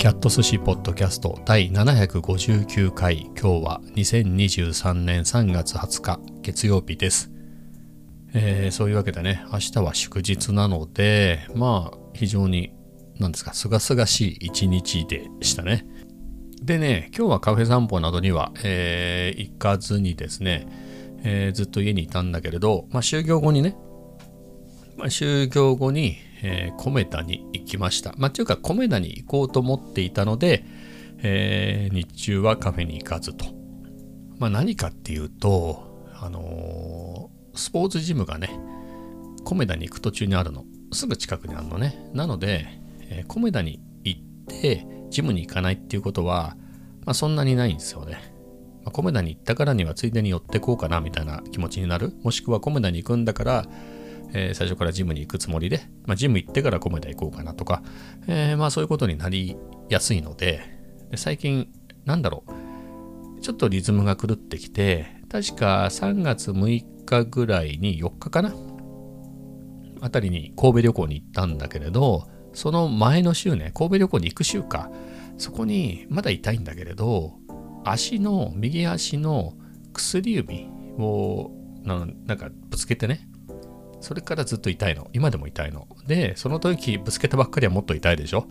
キャット寿司ポッドキャスト第759回。今日は2023年3月20日。月曜日です、えー、そういうわけでね明日は祝日なのでまあ非常に何ですか清々しい一日でしたね。でね今日はカフェ散歩などには、えー、行かずにですね、えー、ずっと家にいたんだけれど、まあ、就業後にね、まあ、就業後にえー、コメダに行きました。まあ、というか、コメダに行こうと思っていたので、えー、日中はカフェに行かずと。まあ、何かっていうと、あのー、スポーツジムがね、コメダに行く途中にあるの。すぐ近くにあるのね。なので、えー、コメダに行って、ジムに行かないっていうことは、まあ、そんなにないんですよね。まあ、コメダに行ったからにはついでに寄ってこうかなみたいな気持ちになる。もしくはコメダに行くんだから、えー、最初からジムに行くつもりで、まあ、ジム行ってからコメダ行こうかなとか、えー、まあそういうことになりやすいので、で最近、なんだろう、ちょっとリズムが狂ってきて、確か3月6日ぐらいに4日かな？あたりに神戸旅行に行ったんだけれど、その前の週ね、神戸旅行に行く週か、そこにまだ痛いんだけれど、足の、右足の薬指をなんかぶつけてね、それからずっと痛いの。今でも痛いの。で、その時ぶつけたばっかりはもっと痛いでしょ？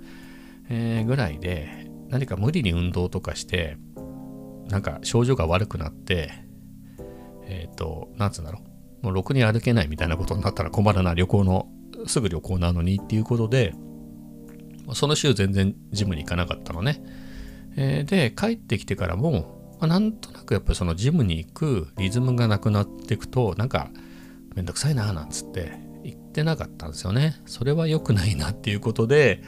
えー、ぐらいで、何か無理に運動とかして、なんか症状が悪くなって、えっ、ー、と、なんつうんだろう。もうろくに歩けないみたいなことになったら困るな、旅行の、すぐ旅行なのにっていうことで、その週全然ジムに行かなかったのね。えー、で、帰ってきてからも、まあ、なんとなくやっぱりそのジムに行くリズムがなくなっていくと、なんか、めんどくさいななんつって言ってなかったんですよね。それは良くないなっていうことで、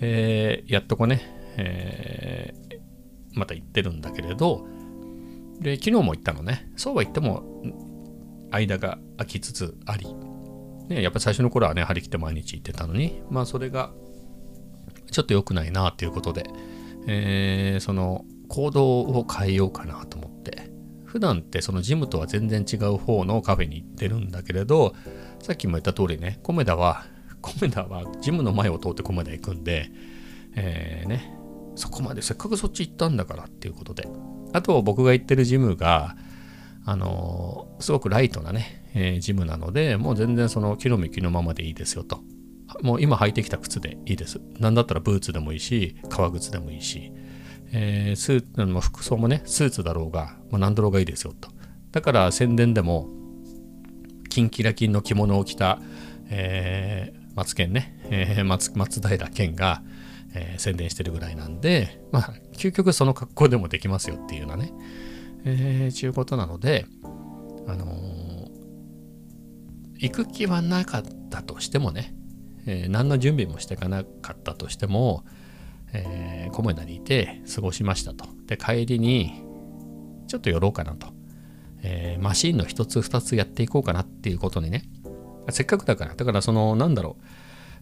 えー、やっとこね、えー、また行ってるんだけれど、で、昨日も行ったのね。そうは言っても、間が空きつつあり、ね、やっぱ最初の頃はね、張り切って毎日行ってたのに、まあそれがちょっと良くないなっていうことで、えー、その行動を変えようかなと思って、普段ってそのジムとは全然違う方のカフェに行ってるんだけれど、さっきも言った通りね、コメダは、コメダはジムの前を通ってコメダ行くんで、えー、ね、そこまでせっかくそっち行ったんだからっていうことで。あと僕が行ってるジムが、あのー、すごくライトなね、えー、ジムなので、もう全然その木の幹のままでいいですよと。もう今履いてきた靴でいいです。なんだったらブーツでもいいし、革靴でもいいし、えー、スーツの服装もね、スーツだろうが、まあ、何だろうがいいですよと。だから宣伝でも、キンキラキンの着物を着た、えー、松健ね、えー、松松平健が、えー、宣伝してるぐらいなんで、まあ、究極その格好でもできますよっていうようなね、えー、ちゅうことなので、あのー、行く気はなかったとしてもね、えー、何の準備もしていかなかったとしても、えー、コメダにいて過ごしましたと。で、帰りに、ちょっと寄ろうかなと。えー、マシンの一つ二つやっていこうかなっていうことにね。せっかくだから、だからその、なんだろう。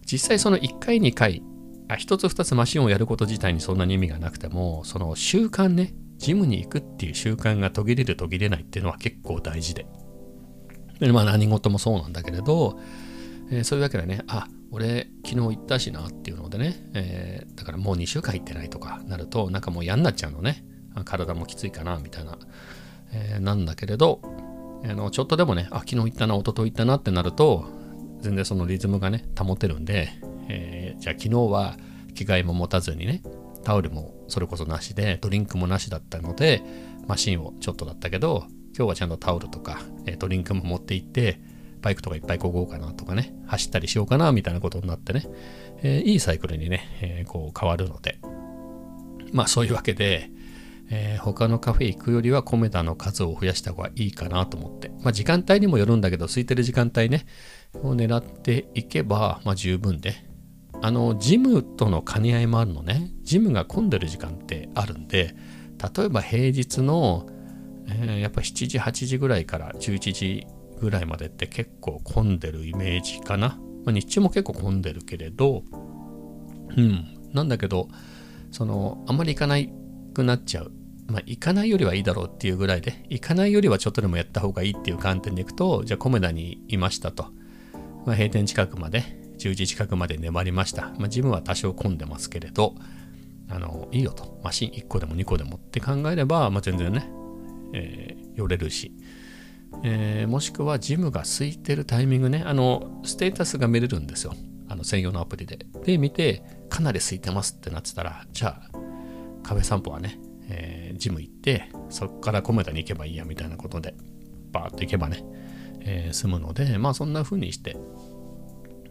実際その1回2回、あ一つ二つマシンをやること自体にそんなに意味がなくても、その習慣ね、ジムに行くっていう習慣が途切れる途切れないっていうのは結構大事で。でまあ何事もそうなんだけれど、えー、そういうわけでね、あ、俺昨日行ったしなっていうのでね、えー、だからもう2週間行ってないとかなるとなんかもう嫌になっちゃうのね。体もきついかなみたいな、えー、なんだけれどあのちょっとでもねあ昨日行ったな一昨日行ったなってなると全然そのリズムがね保てるんで、えー、じゃあ昨日は着替えも持たずにねタオルもそれこそなしでドリンクもなしだったのでマシンをちょっとだったけど今日はちゃんとタオルとか、えドリンクも持って行ってバイクとかいっぱいこごうかなとかね、走ったりしようかなみたいなことになってね、えー、いいサイクルにね、えー、こう変わるので、まあそういうわけで、えー、他のカフェ行くよりはコメダの数を増やした方がいいかなと思って、まあ時間帯にもよるんだけど、空いてる時間帯ね、を狙っていけば、まあ十分で、あの、ジムとの兼ね合いもあるのね、ジムが混んでる時間ってあるんで、例えば平日の、えー、やっぱ7時、8時ぐらいから11時ぐらいまでって結構混んでるイメージかな。まあ、日中も結構混んでるけれど、うん。なんだけど、その、あんまり行かないくなっちゃう。まあ、行かないよりはいいだろうっていうぐらいで、行かないよりはちょっとでもやった方がいいっていう観点でいくと、じゃあコメダにいましたと。まあ、閉店近くまで、10時近くまで粘りました。まあ、ジムは多少混んでますけれど、あのいいよとマシン1個でも2個でもって考えれば、まあ、全然ね、えー、寄れるし、えー、もしくはジムが空いてるタイミングね。あのステータスが見れるんですよ。あの専用のアプリで。で見てかなり空いてますってなってたらじゃあカフェ散歩はね、えー、ジム行ってそこからコメダに行けばいいやみたいなことでバーッと行けばね、えー、済むのでまあそんな風にして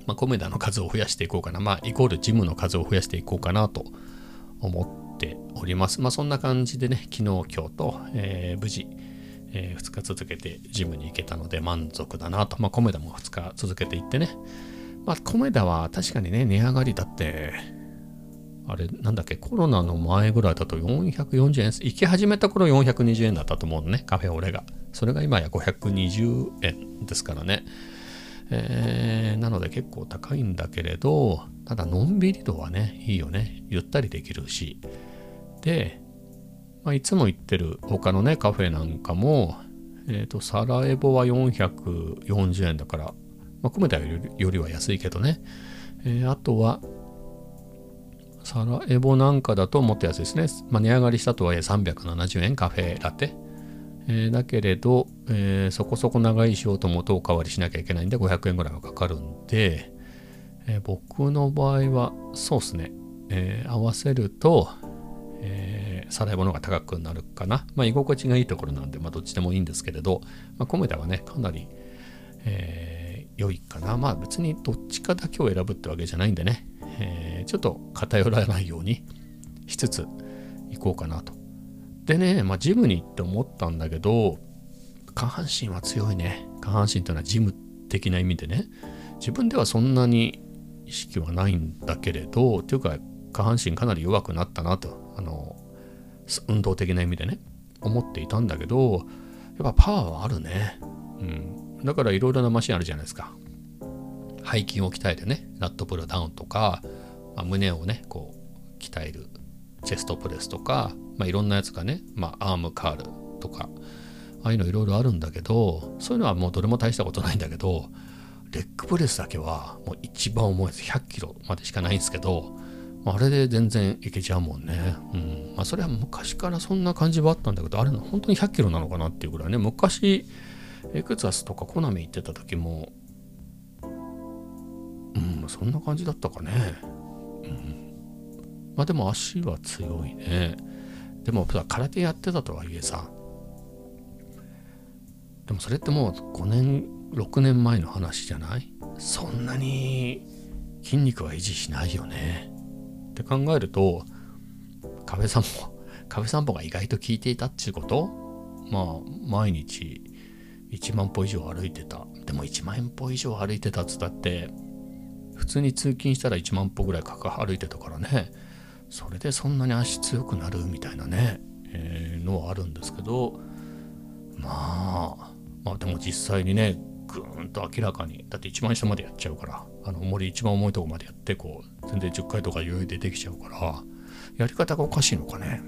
まあ、コメダの数を増やしていこうかな、まあ、イコールジムの数を増やしていこうかなと思っております。まあそんな感じでね、昨日、今日と、えー、無事、えー、2日続けてジムに行けたので満足だなと。まあコメダも2日続けていってね。まあコメダは確かにね、値上がりだって、あれ、なんだっけ、コロナの前ぐらいだと440円、行き始めた頃420円だったと思うのね、カフェオレが。それが今や520円ですからね。えー、なので結構高いんだけれど、ただのんびり度はね、いいよね。ゆったりできるし。で、まあ、いつも行ってる他のね、カフェなんかも、えっ、ー、と、サラエボは440円だから、まあ、コメダよりは安いけどね。えー、あとは、サラエボなんかだともっと安いですね。まあ、値上がりしたとはいえ370円カフェラテ。えー、だけれど、えー、そこそこ長いしようと思うとお代わりしなきゃいけないんで500円ぐらいはかかるんで、えー、僕の場合はそうですね、え合わせると、えー、サライボのが高くなるかな。まあ居心地がいいところなんで、まあどっちでもいいんですけれど、まあコメダはね、かなり、え良いかな。まあ別にどっちかだけを選ぶってわけじゃないんでね、えちょっと偏らないようにしつつ行こうかなとでね、まあ、ジムに行って思ったんだけど、下半身は強いね。下半身というのはジム的な意味でね。自分ではそんなに意識はないんだけれど、というか、下半身かなり弱くなったなと、あの、運動的な意味でね、思っていたんだけど、やっぱパワーはあるね。うん。だからいろいろなマシンあるじゃないですか。背筋を鍛えてね、ラットプルダウンとか、まあ、胸をね、こう、鍛えるチェストプレスとか、まあ、いろんなやつがね、まあ、アームカールとか、ああいうのいろいろあるんだけど、そういうのはもうどれも大したことないんだけど、レッグプレスだけはもう一番重いです。100キロまでしかないんですけど、あれで全然いけちゃうもんね。うん。まあそれは昔からそんな感じはあったんだけど、あれの本当に100キロなのかなっていうぐらいね、昔、エクザスとかコナミ行ってた時も、うん、そんな感じだったかね。うん。まあでも足は強いね。でも空手やってたとはいえさでもそれってもう5年6年前の話じゃない？そんなに筋肉は維持しないよねって考えると壁散歩 壁散歩が意外と効いていたっていうこと？まあ毎日1万歩以上歩いてた。でも1万歩以上歩いてたっつったって普通に通勤したら1万歩ぐらいかか歩いてたからね。それでそんなに足強くなるみたいなね、えー、のはあるんですけど。まあまあでも実際にねぐーんと明らかに。だって一番下までやっちゃうから。あの重り一番重いとこまでやってこう全然10回とか余裕でできちゃうからやり方がおかしいのかね。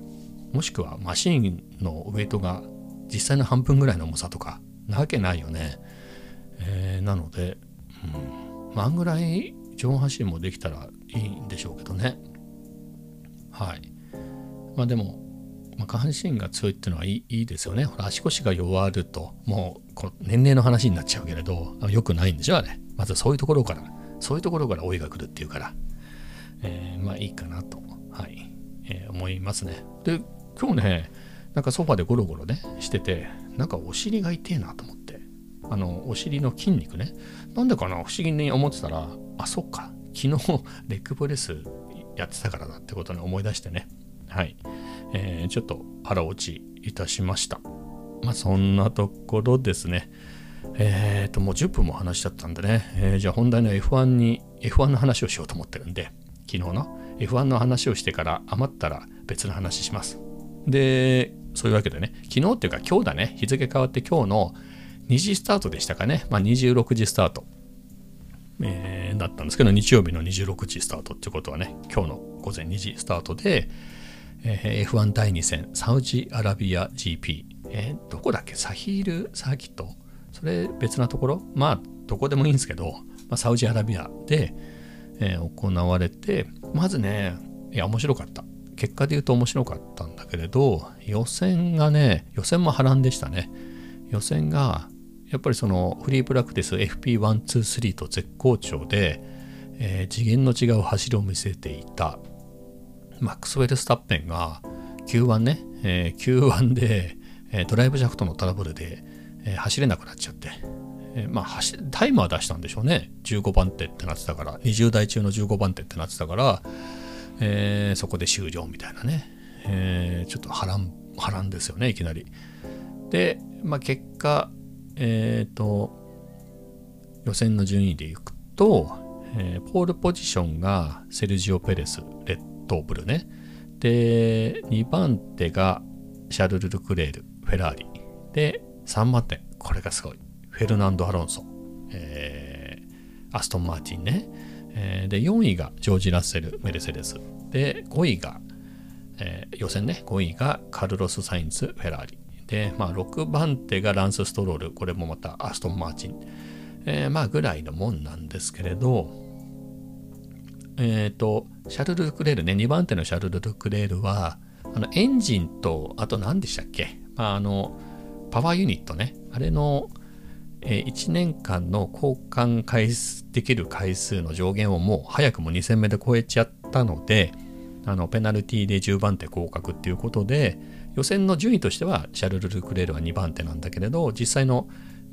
もしくはマシンのウェイトが実際の半分ぐらいの重さとかなわけないよね、えー、なので、うん、まあぐらい上半身もできたらいいんでしょうけどね。はい。まあでも、ま、下半身が強いっていうのはいいいいですよね。ほら足腰が弱るともうこ年齢の話になっちゃうけれどよくないんでしょあれ。まずそういうところから。そういうところから老いが来るっていうから、えー、まあいいかなとはい、えー、思いますねで今日ねなんかソファでゴロゴロねしててなんかお尻が痛えなと思ってあのお尻の筋肉ねなんでかな不思議に思ってたらあそっか昨日 レッグプレスやってたからだってことに思い出してね。はい。えー、ちょっと腹落ちいたしました。まあそんなところですね。えっ、ー、と、もう10分も話しちゃったんでね。えー、じゃあ本題の F1 に、F1 の話をしようと思ってるんで、昨日の F1 の話をしてから余ったら別の話します。で、そういうわけでね、昨日っていうか今日だね、日付変わって今日の2時スタートでしたかね。まあ26時スタート。えー、だったんですけど、日曜日の26時スタートってことはね、今日の午前2時スタートで、えー、F1 第2戦、サウジアラビア GP、えー、どこだっけ？サヒールサーキット？それ別なところまあ、どこでもいいんですけど、まあ、サウジアラビアで、えー、行われて、まずね、いや、面白かった。結果で言うと面白かったんだけれど予選がね予選も波乱でしたね予選がやっぱりそのフリープラクティス FP123 と絶好調で、えー、次元の違う走りを見せていたマックスウェル・スタッペンが Q1 ね、えー、Q1 で、えー、ドライブジャクトのトラブルで、えー、走れなくなっちゃって、えー、まあタイムは出したんでしょうね。15番手ってなってたから。20代中の15番手ってなってたから、えー、そこで終了みたいなね、えー、ちょっと波乱波乱ですよねいきなり。で、まあ、結果えっ、ー、と予選の順位でいくと、えー、ポールポジションがセルジオ・ペレスレッドブルね。で2番手がシャルル・ルクレールフェラーリ。で3番手これがすごい。フェルナンド・アロンソ、えー、アストン・マーティンね、えー、で4位がジョージ・ラッセルメルセデス。で5位が、えー、予選ね。5位がカルロス・サインズ・フェラーリ。で、まあ、6番手がランス・ストロール。これもまたアストン・マーチン、えー、まあぐらいのもんなんですけれどえっ、ー、とシャルル・クレールね。2番手のシャルル・クレールはあのエンジンとあと何でしたっけ、まあ、あのパワーユニットね。あれの、えー、1年間の交換回数できる回数の上限をもう早くも2戦目で超えちゃったのであのペナルティで10番手降格っていうことで予選の順位としてはシャルル・ルクレールは2番手なんだけれど実際の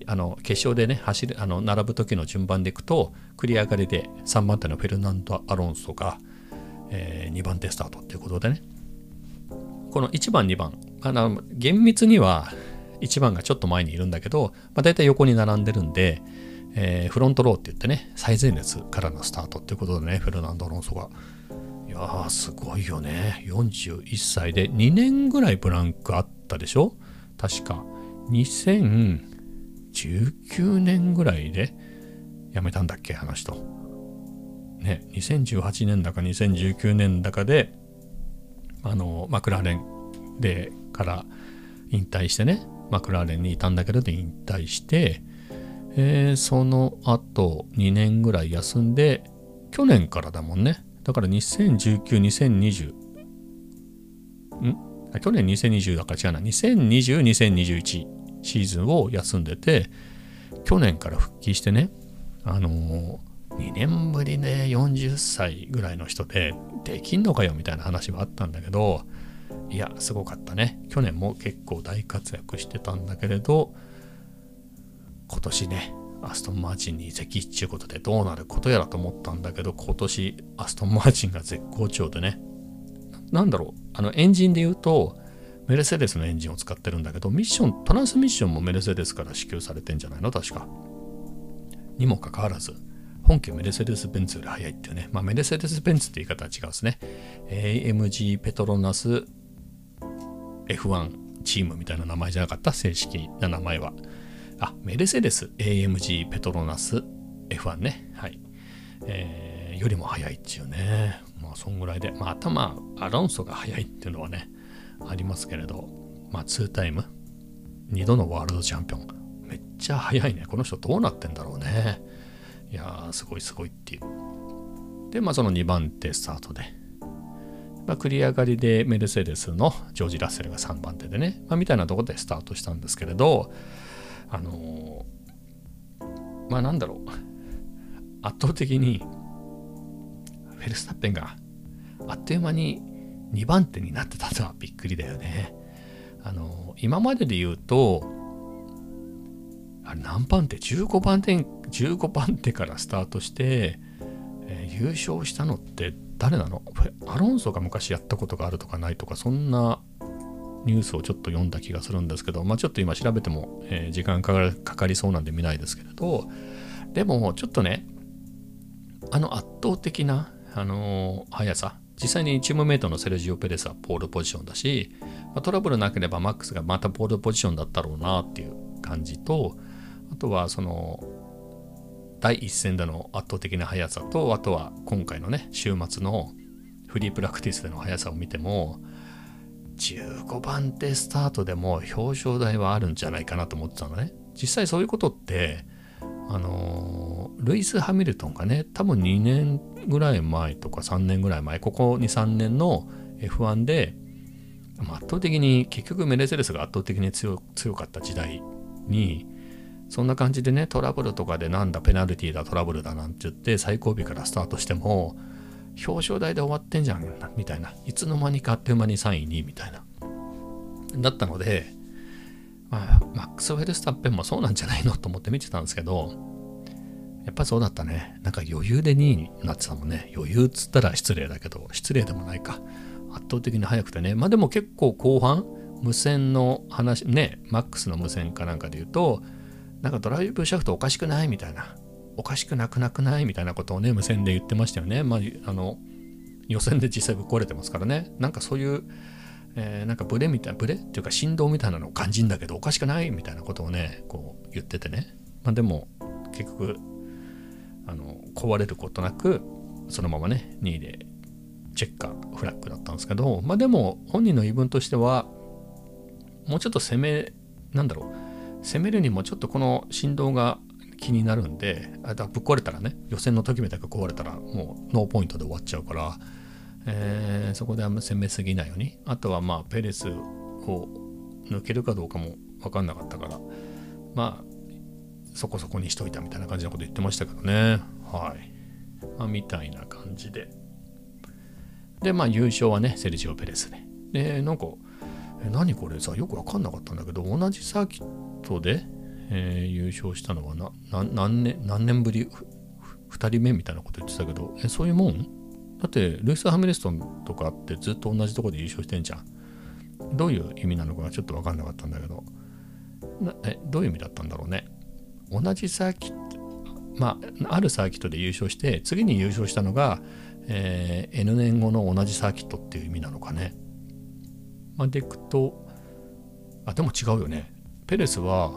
あの決勝でね走るあの並ぶ時の順番でいくと繰り上がりで3番手のフェルナンド・アロンソが、えー、2番手スタートっていうことでね。この1番2番。あの厳密には1番がちょっと前にいるんだけど、まあ、大体横に並んでるんで、えー、フロントローって言ってね最前列からのスタートっていうことでねフェルナンド・アロンソが。いやーすごいよね。41歳で2年ぐらいブランクあったでしょ？確か。2019年ぐらいで辞めたんだっけ？話と。ね2018年だか2019年だかであのマクラーレンでから引退してねマクラーレンにいたんだけど引退して、えー、その後2年ぐらい休んで去年からだもんねだから2019、2020、ん？去年2020だから違うな。2020、2021シーズンを休んでて、去年から復帰してね、あのー、2年ぶりで40歳ぐらいの人でできんのかよみたいな話はあったんだけど、いや、すごかったね。去年も結構大活躍してたんだけれど、今年ね、アストンマーチンに移籍っていうことでどうなることやらと思ったんだけど、今年アストンマーチンが絶好調でね。なんだろう、あのエンジンで言うと、メルセデスのエンジンを使ってるんだけど、ミッション、トランスミッションもメルセデスから支給されてんじゃないの？確か。にもかかわらず、本家メルセデス・ベンツより速いっていうね。まあ、メルセデス・ベンツって言い方は違うですね。AMG ペトロナス F1 チームみたいな名前じゃなかった正式な名前は。あ、メルセデス AMG ペトロナス F1 ね。はい。えー、よりも速いっていうね。まあ、そんぐらいで。まあ、頭、アロンソが速いっていうのはね、ありますけれど、まあ、2タイム、2度のワールドチャンピオン。めっちゃ速いね。この人どうなってんだろうね。いやー、すごいすごいっていう。で、まあ、その2番手スタートで。まあ、繰り上がりでメルセデスのジョージ・ラッセルが3番手でね、まあ、みたいなところでスタートしたんですけれど、あのー、まあなんだろう圧倒的にフェルスタッペンがあっという間に2番手になってたのはびっくりだよね。あのー、今までで言うとあれ何番手 ?15 番手15番手からスタートして、えー、優勝したのって誰なの？アロンソが昔やったことがあるとかないとかそんなニュースをちょっと読んだ気がするんですけど、まあ、ちょっと今調べても、えー、時間かかりそうなんで見ないですけれど、でもちょっとね、あの圧倒的な、あのー、速さ、実際にチームメイトのセルジオ・ペレスはポールポジションだし、まあ、トラブルなければマックスがまたポールポジションだったろうなっていう感じと、あとはその、第一戦での圧倒的な速さと、あとは今回のね、週末のフリープラクティスでの速さを見ても、15番手スタートでも表彰台はあるんじゃないかなと思ってたのね。実際そういうことって、あのルイス・ハミルトンがね、多分2年ぐらい前とか3年ぐらい前、ここ2、3年の F1 で、圧倒的に結局メルセデスが圧倒的に強かった時代にそんな感じでねトラブルとかでなんだペナルティーだトラブルだなんて言って最後尾からスタートしても表彰台で終わってんじゃんみたいな。いつの間にかあっという間に3位にみたいな。だったのでまあマックス・ウェルスタッペンもそうなんじゃないのと思って見てたんですけどやっぱそうだったね。なんか余裕で2位になってたもんね。余裕っつったら失礼だけど失礼でもないか。圧倒的に速くてね。まあでも結構後半無線の話ねマックスの無線かなんかで言うとなんかドライブシャフトおかしくないみたいな。おかしくなくなくないみたいなことをね無線で言ってましたよね。まああの予選で実際ぶっ壊れてますからね。なんかそういうえー、なんかブレみたいなブレっていうか振動みたいなのを感じんだけどおかしくないみたいなことをねこう言っててね。まあでも結局あの壊れることなくそのままね2位でチェッカーフラッグだったんですけどまあでも本人の言い分としてはもうちょっと攻めなんだろう攻めるにもちょっとこの振動が気になるんであだぶっ壊れたらね予選の時みたく壊れたらもうノーポイントで終わっちゃうから、えー、そこであんま攻めすぎないように。あとはまあペレスを抜けるかどうかも分かんなかったからまあそこそこにしといたみたいな感じのこと言ってましたけどね。はい、まあ、みたいな感じで。でまあ優勝はねセルジオ・ペレスで。でなんかえ何これさよく分かんなかったんだけど同じサーキットで、えー、優勝したのはな何年何年ぶり？2人目みたいなこと言ってたけどえそういうもん？だってルイス・ハミレストンとかってずっと同じとこで優勝してんじゃん。どういう意味なのかちょっと分かんなかったんだけど。えどういう意味だったんだろうね？同じサーキットまああるサーキットで優勝して次に優勝したのが、えー、N 年後の同じサーキットっていう意味なのかね。までいくと、あ、でも違うよね。ペレスは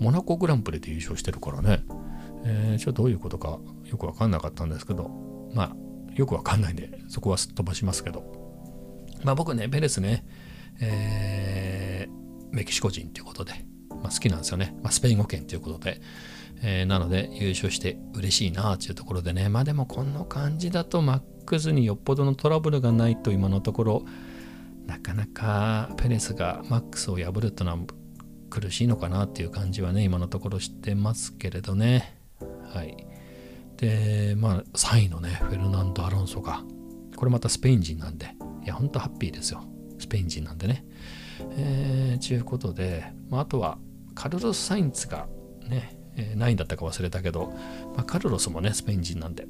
モナコグランプリで優勝してるからね。えー、ちょっとどういうことかよくわかんなかったんですけど、まあ、よくわかんないんで、そこはすっ飛ばしますけど。まあ僕ね、ペレスね、えー、メキシコ人ということで、まあ、好きなんですよね。まあ、スペイン語圏ということで。えー、なので優勝して嬉しいなっていうところでね。まあでもこの感じだとマックスによっぽどのトラブルがないと今のところなかなかペレスがマックスを破るというのは苦しいのかなっていう感じはね、今のところしてますけれどね。はい。で、まあ、3位のね、フェルナンド・アロンソが、これまたスペイン人なんで、いや、ほんとハッピーですよ。スペイン人なんでね。えー、ちゅうことで、まあ、あとは、カルロス・サインツがね、えー、何位だったか忘れたけど、まあ、カルロスもね、スペイン人なんで、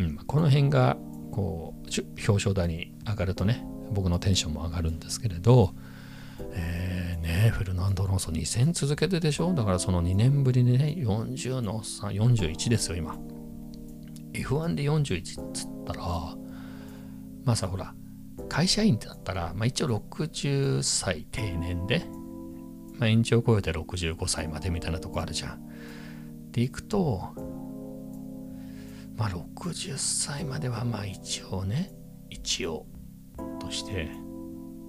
うん、この辺が、こう、表彰台に上がるとね、僕のテンションも上がるんですけれど、えー、ねフェルナンド・ロンソ2戦続けてでしょ？だからその2年ぶりにね40の3 41ですよ今 F1 で41っつったらまあさほら会社員ってなったら、まあ、一応60歳定年で、まあ、延長超えて65歳までみたいなとこあるじゃん。でいくとまあ60歳まではまあ一応ね一応として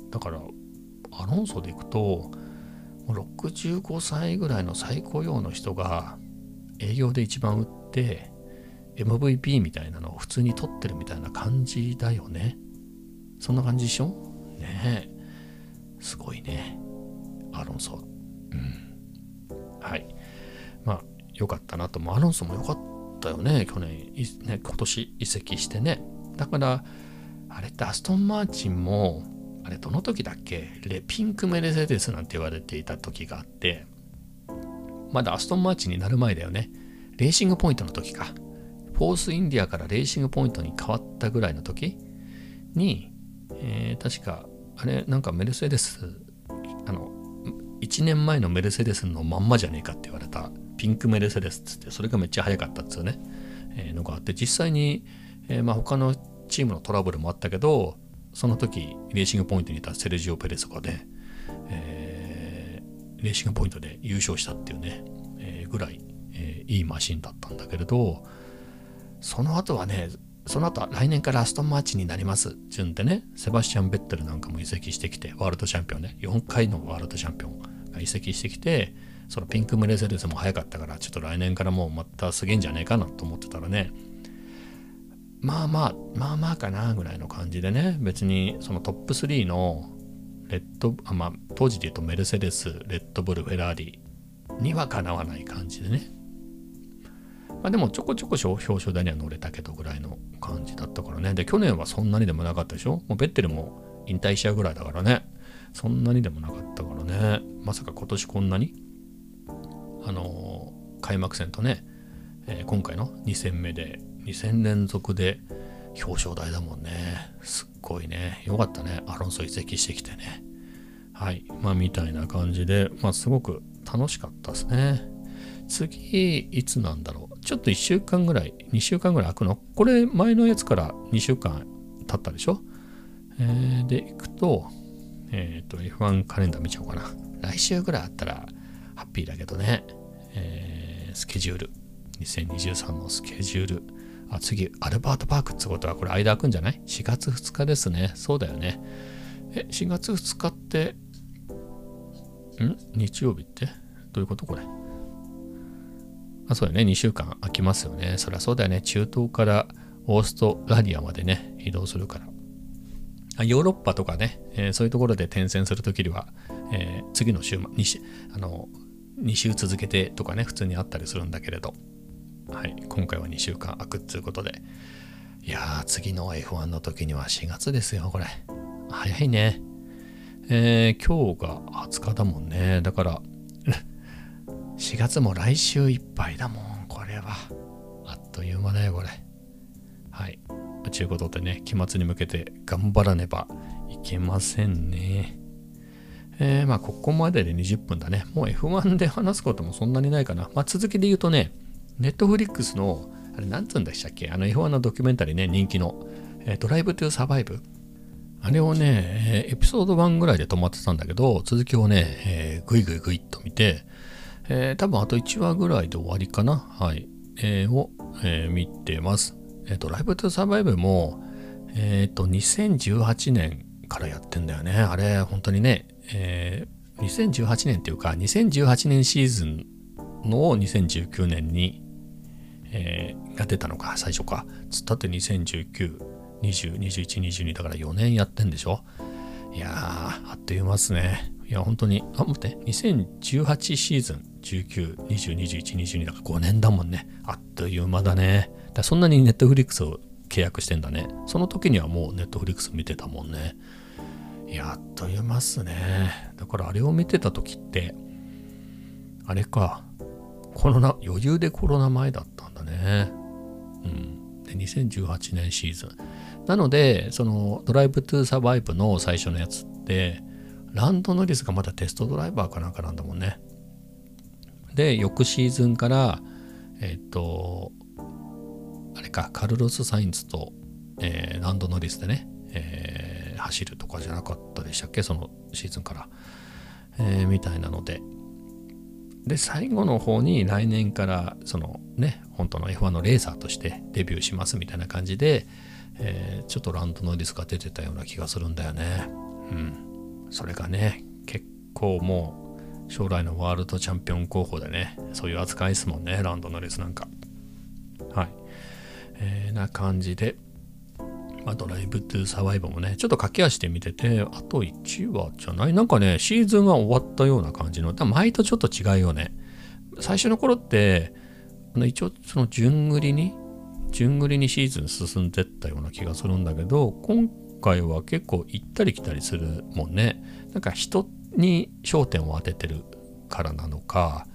だからアロンソでいくと65歳ぐらいの最高用の人が営業で一番売って MVP みたいなのを普通に取ってるみたいな感じだよね。そんな感じでしょ？ね。えすごいね。アロンソ。うん。はい。まあ良かったなと。アロンソも良かったよね。去年ね今年移籍してね。だからあれってアストン・マーチンも、あれどの時だっけ？レピンク・メルセデスなんて言われていた時があって、まだアストン・マーチになる前だよね。レーシングポイントの時か。フォース・インディアからレーシングポイントに変わったぐらいの時に、えー、確か、あれ、なんかメルセデス、あの、1年前のメルセデスのまんまじゃねえかって言われた、ピンクメルセデスっつって、それがめっちゃ速かったっつうね、えー、のがあって、実際に、えー、まあ他のチームのトラブルもあったけどその時レーシングポイントにいたセルジオ・ペレスがね、えー、レーシングポイントで優勝したっていうね、えー、ぐらい、えー、いいマシンだったんだけれどその後はねその後は来年からアストンマーチになります順でねセバスチャン・ベッテルなんかも移籍してきてワールドチャンピオンね4回のワールドチャンピオンが移籍してきてそのピンクムレセデスも早かったからちょっと来年からもうまたすげえんじゃねえかなと思ってたらねまあまあまあまあかなぐらいの感じでね。別にそのトップ3のレッドあまあ当時で言うとメルセデスレッドブルフェラーリにはかなわない感じでね。まあでもちょこちょこ表彰台には乗れたけどぐらいの感じだったからね。で去年はそんなにでもなかったでしょ？もうベッテルも引退しちゃうぐらいだからね。そんなにでもなかったからね。まさか今年こんなに？あのー、開幕戦とね、えー、今回の2戦目で2戦連続で表彰台だもんね。すっごいね。よかったね。アロンソ移籍してきてね。はい。まあ、みたいな感じで、まあ、すごく楽しかったですね。次、いつなんだろう。ちょっと1週間ぐらい、2週間ぐらい空くの？これ、前のやつから2週間経ったでしょ？えー、で、行くと、えっ、ー、と、F1 カレンダー見ちゃおうかな。来週ぐらいあったら、ハッピーだけどね。えー、スケジュール。2023のスケジュール。あ、次、アルバートパークってことは、これ間空くんじゃない ?4 月2日ですね。そうだよね。え、4月2日って、ん？日曜日って？どういうことこれ？あ、そうだよね。2週間空きますよね。そりゃそうだよね。中東からオーストラリアまでね、移動するから。あヨーロッパとかね、えー、そういうところで転戦するときには、えー、次の週、2週、あの、2週続けてとかね、普通にあったりするんだけれど、はい、今回は2週間空くっていうことで、いやー、次の F1 の時には4月ですよ、これ。早いね。えー、今日が20日だもんね。だから、4月も来週いっぱいだもん、これは。あっという間だよ、これ。はい。ということでね、期末に向けて頑張らねばいけませんね。えー、まあ、ここまでで20分だね。もう F1 で話すこともそんなにないかな。まあ、続きで言うとね、ネットフリックスの、あれ、なんつうんでしたっけ？あの F1 のドキュメンタリーね、人気の、えー、ドライブトゥーサバイブ。あれをね、エピソード1ぐらいで止まってたんだけど、続きをね、えー、ぐいぐいぐいっと見て、えー、多分あと1話ぐらいで終わりかな。はい。えー、を、えー、見てます。えー、ドライブトゥーサバイブも、えっ、ー、と、2018年からやってんだよね。あれ、本当にね、えー、2018年っていうか、2018年シーズンのを2019年にえー、が出たのか、最初か。つったって2019、20、21、22だから4年やってんでしょ？いやー、あっという間ですね。いや、本当に、あ、待って、2018シーズン、19、20、21、22だから5年だもんね。あっという間だね。だそんなにネットフリックスを契約してんだね。その時にはもうネットフリックス見てたもんね。いや、あっという間っすね。だからあれを見てた時って、あれか、コロナ、余裕でコロナ前だったね。うん。で、2018年シーズン。なので、そのドライブトゥサバイブの最初のやつって、ランドノリスがまだテストドライバーかなんかなんだもんね。で、翌シーズンから、えっ、ー、と、あれか、カルロス・サインズと、えー、ランドノリスでね、えー、走るとかじゃなかったでしたっけ、そのシーズンから。えー、みたいなので、で最後の方に来年からそのね本当の F1 のレーサーとしてデビューしますみたいな感じで、えー、ちょっとランドノリスが出てたような気がするんだよね。うん。それがね結構もう将来のワールドチャンピオン候補でねそういう扱いですもんねランドノリスなんか。はい。えー、な感じでまあ、ドライブトゥサバイバーもね、ちょっと駆け足で見てて、あと1話じゃない？なんかね、シーズンが終わったような感じの、前とちょっと違うよね。最初の頃って、あの一応その順繰りに、順繰りにシーズン進んでったような気がするんだけど、今回は結構行ったり来たりするもんね。なんか人に焦点を当ててるからなのか、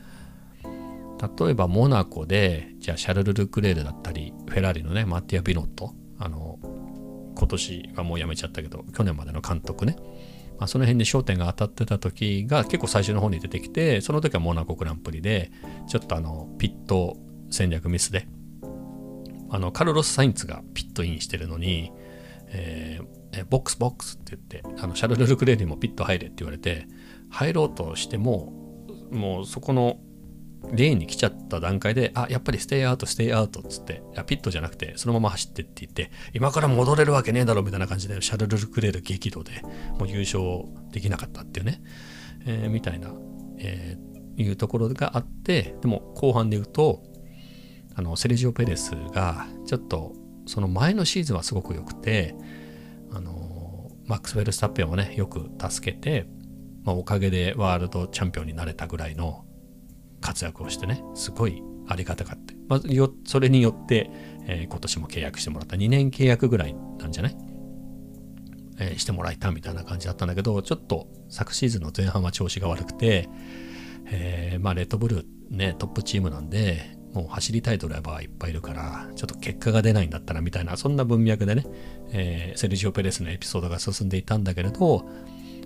例えばモナコで、じゃあシャルル・ルクレールだったり、フェラーリのね、マッティア・ビノット、あの、今年はもう辞めちゃったけど、去年までの監督ね。まあ、その辺で焦点が当たってた時が結構最初の方に出てきて、その時はモナコグランプリで、ちょっとあの、ピット戦略ミスで、あの、カルロス・サインツがピットインしてるのに、えー、 box box って言って、あの、シャルル・ルクレールにもピット入れって言われて、入ろうとしても、もうそこのレーンに来ちゃった段階で、あ、やっぱり stay out、stay out っつって、いやピットじゃなくて、そのまま走ってって言って、今から戻れるわけねえだろみたいな感じで、シャルル・ルクレール激怒で、もう優勝できなかったっていうね、えー、みたいな、えー、いうところがあって、でも後半で言うと、あの、セレジオ・ペレスが、ちょっと、その前のシーズンはすごく良くてあのマックス・ウェルスタッペンをねよく助けて、まあ、おかげでワールドチャンピオンになれたぐらいの活躍をしてねすごいありがたかった、まあ、よそれによって、えー、今年も契約してもらった。2年契約ぐらいなんじゃない？えー、してもらえたみたいな感じだったんだけどちょっと昨シーズンの前半は調子が悪くて、えー、まあレッドブルーねトップチームなんでもう走りたいドライバーはいっぱいいるからちょっと結果が出ないんだったらみたいなそんな文脈でね、えー、セルジオ・ペレスのエピソードが進んでいたんだけれど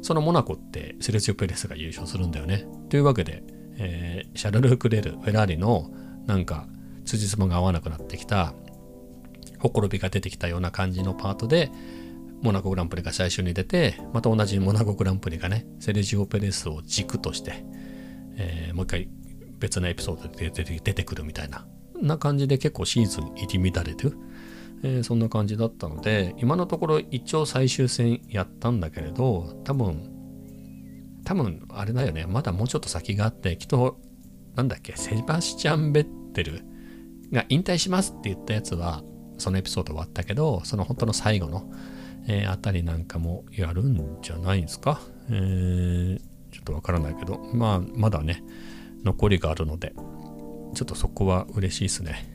そのモナコってセルジオ・ペレスが優勝するんだよね。というわけで、えー、シャルル・クレルフェラーリのなんか辻褄が合わなくなってきたほころびが出てきたような感じのパートでモナコグランプリが最初に出てまた同じモナコグランプリがねセルジオ・ペレスを軸として、えー、もう一回別のエピソードで出てくるみたいなな感じで結構シーズン入り乱れてる、えー、そんな感じだったので今のところ一応最終戦やったんだけれど多分多分あれだよね。まだもうちょっと先があってきっとなんだっけセバスチャン・ベッテルが引退しますって言ったやつはそのエピソード終わったけどその本当の最後の、えー、あたりなんかもやるんじゃないですか、えー、ちょっとわからないけどまあまだね残りがあるのでちょっとそこは嬉しいですね、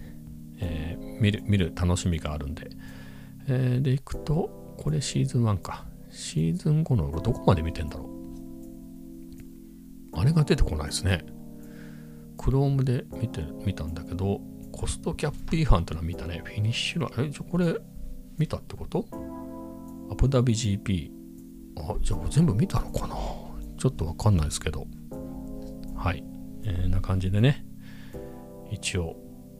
えー、見る見る楽しみがあるんで、えー、でいくとこれシーズン1か。シーズン5の俺どこまで見てんだろう？あれが出てこないですね。Chrome で見て見たんだけどコストキャップ違反ってのは見たね。フィニッシュラえじゃこれ見たってこと？アブダビ GP あじゃあ全部見たのかな？ちょっとわかんないですけど。はい。えー、な感じでね、一応、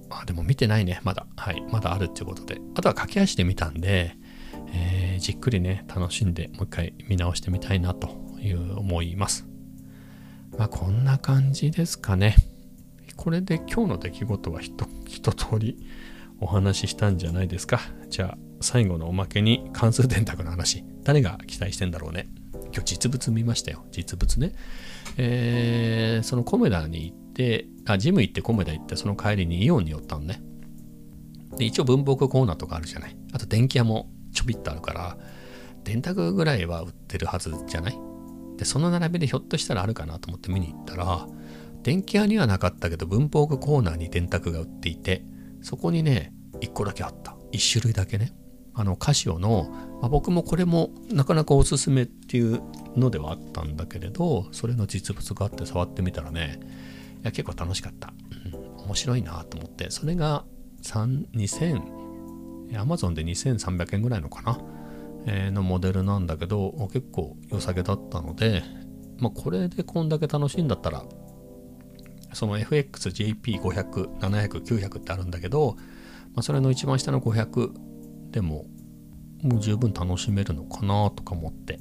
あ、でも見てないね、まだ。はい、まだあるっていうことで。あとは駆け足で見たんで、えー、じっくりね、楽しんで、もう一回見直してみたいなという思います。まあ、こんな感じですかね。これで今日の出来事は一通りお話ししたんじゃないですか。じゃあ、最後のおまけに関数電卓の話。誰が期待してんだろうね。今日実物見ましたよ。実物ね。えー、そのコメダに行って、あ、ジム行ってコメダ行って、その帰りにイオンに寄ったのね。で、一応文房具コーナーとかあるじゃない。あと電気屋もちょびっとあるから、電卓ぐらいは売ってるはずじゃない？で、その並びでひょっとしたらあるかなと思って見に行ったら、電気屋にはなかったけど文房具コーナーに電卓が売っていて、そこにね、1個だけあった。1種類だけね。あのカシオの、まあ、僕もこれもなかなかおすすめっていうのではあったんだけれどそれの実物があって触ってみたらねいや結構楽しかった、うん、面白いなと思ってそれが2000アマゾンで2300円ぐらいのかな、のモデルなんだけど結構良さげだったので、まあ、これでこんだけ楽しいんだったらその FXJP500、700、900ってあるんだけど、まあ、それの一番下の500でももう十分楽しめるのかなとか思って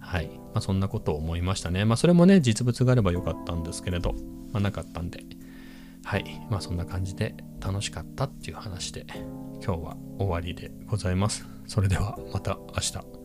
はい、まあ、そんなことを思いましたね。まあそれもね実物があればよかったんですけれど、まあ、なかったんではい。まあそんな感じで楽しかったっていう話で今日は終わりでございます。それではまた明日。